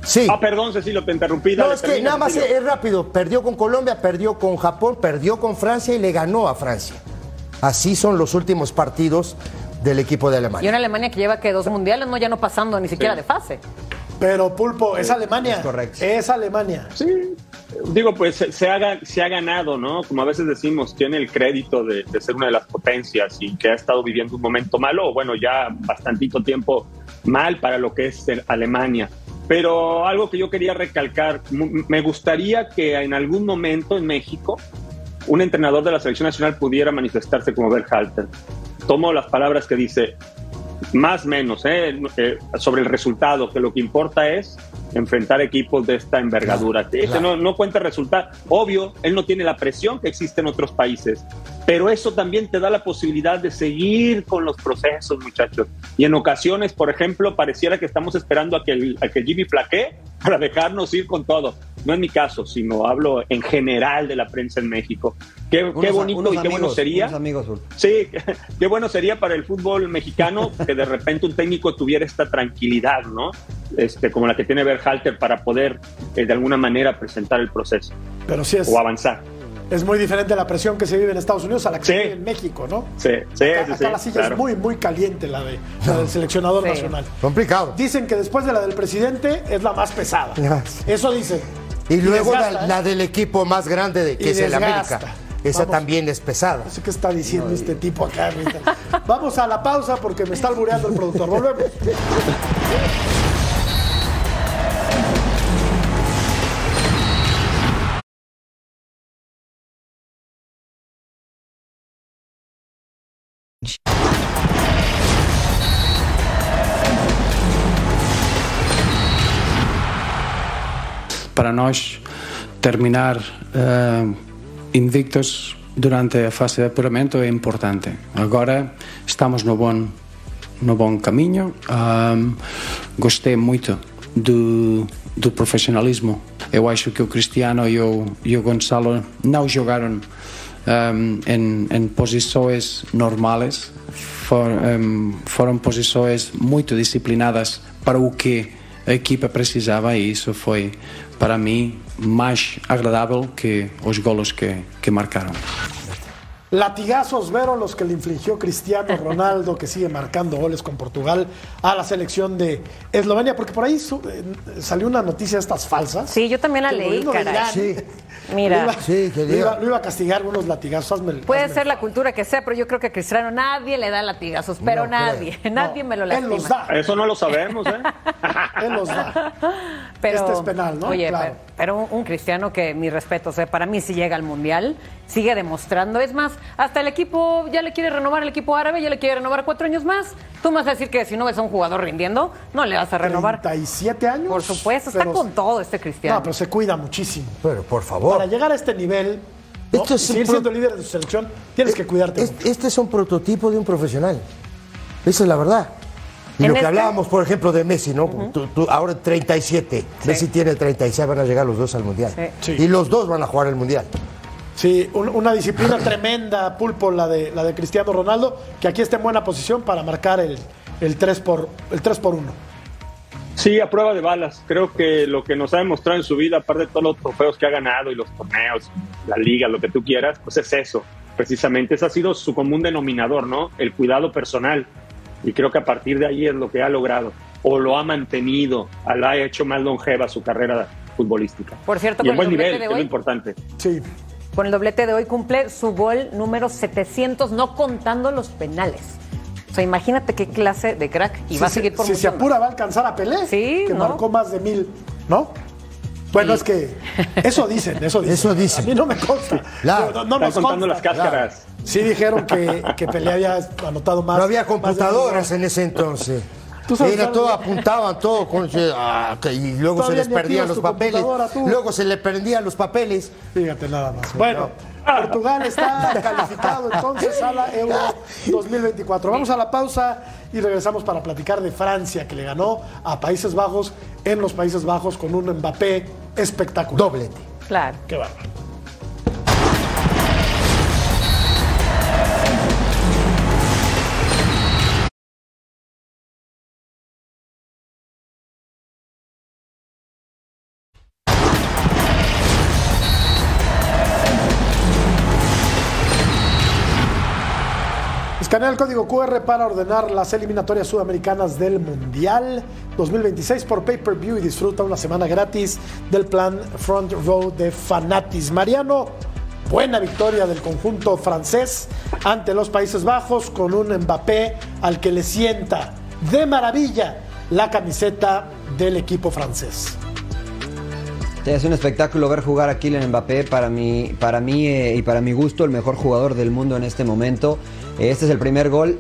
Sí. Ah, perdón, Cecilio, te interrumpí. No, dale, es que termina, nada más Cecilio. es rápido. Perdió con Colombia, perdió con Japón, perdió con Francia y le ganó a Francia. Así son los últimos partidos del equipo de Y Alemania. una Alemania que lleva que dos mundiales, no ya no pasando ni siquiera de fase. Pero Pulpo, es Alemania. es correcto. Es Alemania. Sí, digo, pues se, ha, se ha ganado, ¿no? Como a veces decimos, tiene el crédito de, ser una de las potencias y que ha estado viviendo un momento malo, bueno, ya bastantito tiempo mal para lo que es Alemania. Pero algo que yo quería recalcar, me gustaría que en algún momento en México un entrenador de la selección nacional pudiera manifestarse como Berhalter. Tomo las palabras que dice, más menos, ¿eh? Eh, sobre el resultado, que lo que importa es enfrentar equipos de esta envergadura. Ese claro. no, no cuenta resultado. Obvio, él no tiene la presión que existe en otros países, pero eso también te da la posibilidad de seguir con los procesos, muchachos. Y en ocasiones, por ejemplo, pareciera que estamos esperando a que, el, a que Jimmy flaquee *laughs* para dejarnos ir con todo. no en mi caso, sino hablo en general de la prensa en México. Qué, qué bonito y qué bueno amigos, sería. unos amigos. Sí, *laughs* qué bueno sería para el fútbol mexicano que de repente un técnico tuviera esta tranquilidad, ¿no? Este, como la que tiene Berhalter para poder eh, de alguna manera presentar el proceso Pero sí es, o avanzar. es muy diferente la presión que se vive en Estados Unidos a la que se vive en México, ¿no? Sí, sí, Acá, sí, acá sí, la silla claro. es muy, muy caliente, la, de, la del seleccionador Sí. nacional. Complicado. Dicen que después de la del presidente es la más pesada. Eso dicen. Y luego desgasta, la, ¿eh? la del equipo más grande de, Y que es el. América. Esa Vamos. también es pesada. No sé qué está diciendo este tipo acá. Vamos a la pausa porque me está albureando el productor. Volvemos. *laughs* para nós terminar eh, invictos durante a fase de apuramento é importante. Agora estamos no bom no bom caminho. Gostei muito do, do profissionalismo. Eu acho que o Cristiano e o, e o Gonçalo não jogaram ahm, em, em posições normais. For, ahm, foram posições muito disciplinadas para o que a equipa precisava e isso foi para mim mais agradável que os golos que, que marcaram. Latigazos Vero los que le infligió Cristiano Ronaldo, que sigue marcando goles con Portugal, a la selección de Eslovenia, porque por ahí su- eh, salió una noticia de estas falsas. Sí, yo también la leí, caray. Irán Sí. Mira. Lo iba, Sí, que lo iba- diga. lo iba a castigar unos latigazos. Hazme Puede hazme- ser la cultura que sea, pero yo creo que a Cristiano nadie le da latigazos, pero No, nadie, *laughs* nadie me lo Él lastima. los da. Eso no lo sabemos, ¿eh? *laughs* Él los da. Pero, Este es penal, ¿no? Oye, Claro. pero, pero un, cristiano que mi respeto, o sea, para mí si llega al mundial, sigue demostrando. Es más, hasta el equipo ya le quiere renovar, el equipo árabe ya le quiere renovar cuatro años más. Tú me vas a decir que si no ves a un jugador rindiendo, no le vas a renovar. 37 años. Por supuesto, está pero- con todo este cristiano. No, pero se cuida muchísimo. Pero por favor. Para llegar a este nivel, ¿no? Esto y es seguir siendo líder de tu selección, tienes que cuidarte. Es- este es un prototipo de un profesional. Esa es la verdad. Y En lo que este- hablábamos, por ejemplo, de Messi, ¿no? Tú- tú- ahora 37, Messi tiene 36, van a llegar los dos al Mundial. Sí. Y los dos van a jugar el Mundial. Sí, un- una disciplina tremenda, Pulpo, la de, la de Cristiano Ronaldo, que aquí está en buena posición para marcar el, el 3 por el 3 por 1. Sí, a prueba de balas. Creo que lo que nos ha demostrado en su vida, aparte de todos los trofeos que ha ganado y los torneos, la liga, lo que tú quieras, pues es eso, precisamente. Ese ha sido su común denominador, ¿no? El cuidado personal. Y creo que a partir de ahí es lo que ha logrado, o lo ha mantenido, la ha hecho más longeva su carrera futbolística. Por cierto, y en con el buen nivel, de que es lo importante. Sí. Con el doblete de hoy cumple su gol número 700, no contando los penales. O sea, imagínate qué clase de crack. Y si va a se- seguir por Si se más. apura, va a alcanzar a Pelé, Sí, que ¿no? marcó más de mil, ¿no? Bueno, es que eso dicen, eso dicen. Eso dicen. A mí no me consta. Claro. no, no Están nos contando las cáscaras. Sí dijeron que, que Pelé había anotado más. No había computadoras en ese entonces. Tú sabes Era todo, apuntaban todo con, ah, que- y luego se les perdían los papeles. Luego se le perdían los papeles. Fíjate nada más. Bueno, Portugal está *laughs* calificado entonces a la Euro 2024. Vamos a la pausa y regresamos para platicar de Francia, que le ganó a Países Bajos en los Países Bajos con un Mbappé espectacular. Doblete. Claro. Qué bárbaro. Escanea el código QR para ordenar las eliminatorias sudamericanas del Mundial 2026 por pay-per-view y disfruta una semana gratis del plan Front Row de Fanatis. Mariano, buena victoria del conjunto francés ante los Países Bajos con un Mbappé al que le sienta de maravilla la camiseta del equipo francés. Es un espectáculo ver jugar a Kylian Mbappé, para mí, para mí eh, y para mi gusto, el mejor jugador del mundo en este momento. Este es el primer gol,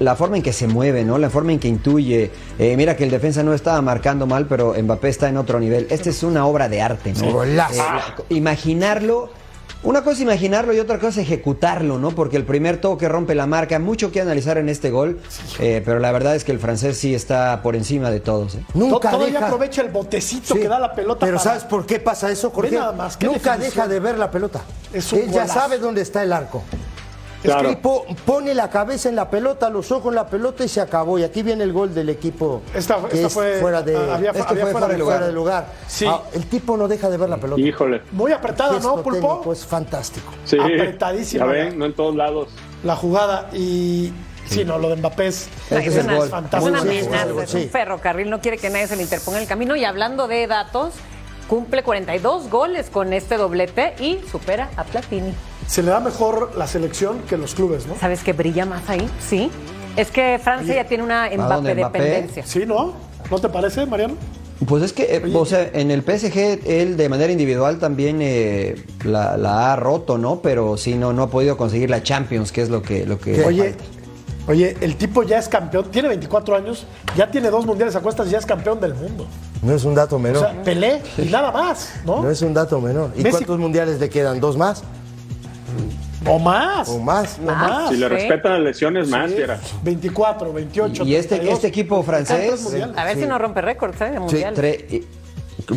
la forma en que se mueve, ¿no? La forma en que intuye. Eh, mira que el defensa no estaba marcando mal, pero Mbappé está en otro nivel. Esta es una obra de arte, ¿no? Golazo. Eh, imaginarlo Una cosa es imaginarlo y otra cosa es ejecutarlo, ¿no? Porque el primer toque rompe la marca, mucho que analizar en este gol, eh, pero la verdad es que el francés sí está por encima de todos. ¿eh? Nunca Todavía deja. aprovecha el botecito Sí. que da la pelota. Pero para- ¿sabes por qué pasa eso, Jorge? Nada más, Nunca definición. deja de ver la pelota. Es un Él ya sabe dónde está el arco. Claro. Es que po- pone la cabeza en la pelota, los ojos en la pelota y se acabó. Y aquí viene el gol del equipo. Esta- que esta es fue- fuera de, ah, había- este había fue fuera de fuera lugar. de lugar. Sí. Ah, el tipo no deja de ver la pelota. Híjole. Muy apretada, ¿no, Pulpo? técnico, es fantástico. Sí. Apretadísima. Ya ven, no en todos lados. La jugada y... Sí, no, lo de Mbappé es, es, es una, gol. es fantástico. una amenaza, es un ferrocarril, no quiere que nadie se le interponga en el camino. Y hablando de datos, cumple 42 goles con este doblete y supera a Platini. Se le da mejor la selección que los clubes, ¿no? ¿Sabes que brilla más ahí? Sí. Es que Francia ya tiene una Mbappé dependencia. Sí, ¿no? ¿No te parece, Mariano? Pues es que, eh, o sea, en el PSG él de manera individual también eh, la, la ha roto, ¿no? Pero sí, no, no ha podido conseguir la Champions, que es lo que... Lo que Oye, oye, el tipo ya es campeón, tiene 24 años, ya tiene dos mundiales a cuestas y ya es campeón del mundo. No es un dato O menor. sea, Pelé y nada más, ¿no? no es un dato menor. ¿Y Messi- cuántos mundiales le quedan? ¿Dos más? O más. ¿O más? O más. Si le respetan las lesiones, más, Sí, fiera. 24, 28. Y este- 32. este equipo francés- mundiales. A ver si no rompe récords ¿eh? de mundial. Tre- y-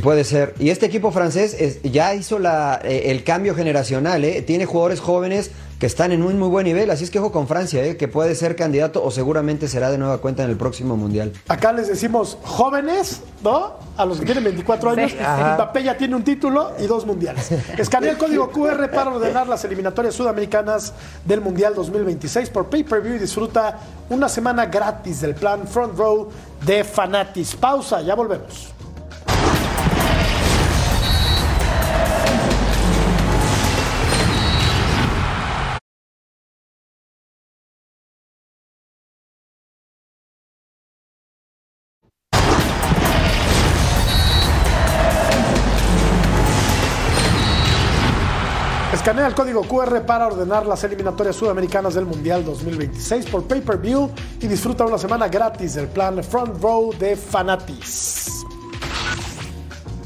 puede ser. Y este equipo francés es- ya hizo la, eh, el cambio generacional, ¿eh? Tiene jugadores jóvenes que están en un muy buen nivel, así es que ojo con Francia, ¿eh? Que puede ser candidato o seguramente será de nueva cuenta en el próximo Mundial. Acá les decimos jóvenes, ¿no? A los que tienen 24 años. Sí. Mbappé ya tiene un título y dos mundiales. Escanea el código QR para ordenar las eliminatorias sudamericanas del Mundial 2026 por pay-per-view y disfruta una semana gratis del plan Front Row de Fanatis. Pausa, ya volvemos. Escanea el código QR para ordenar las eliminatorias sudamericanas del Mundial 2026 por pay-per-view y disfruta una semana gratis del plan Front Row de Fanatis.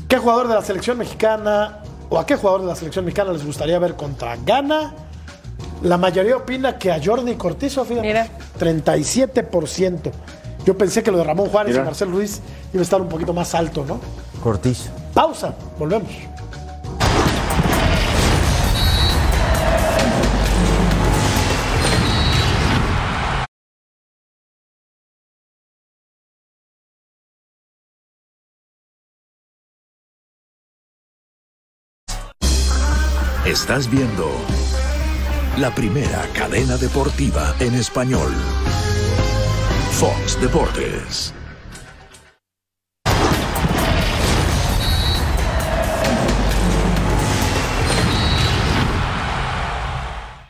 ¿Qué jugador de la selección mexicana o a qué jugador de la selección mexicana les gustaría ver contra Ghana? La mayoría opina que a Jordi Cortizo, fíjate. Mira. 37%. Yo pensé que lo de Ramón Juárez Mira. y Marcel Ruiz iba a estar un poquito más alto, ¿no? Cortizo. Pausa, volvemos. Estás viendo la primera cadena deportiva en español. Fox Deportes.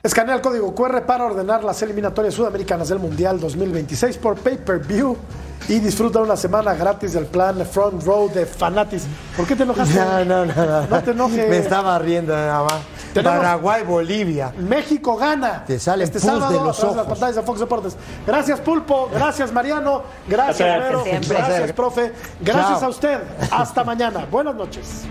Escanea el código QR para ordenar las eliminatorias sudamericanas del Mundial 2026 por pay-per-view y disfruta una semana gratis del plan Front Row de Fanatis. ¿Por qué te enojaste? No, no, no, no. No te enojes. Me estaba riendo nada más. Tenemos- Paraguay, Bolivia. México gana. Te sale este pus sábado de los través las ojos. pantallas de Fox Deportes. Gracias Pulpo, gracias Mariano, gracias. Vero, gracias profe, gracias Chao. a usted. Hasta mañana. Buenas noches.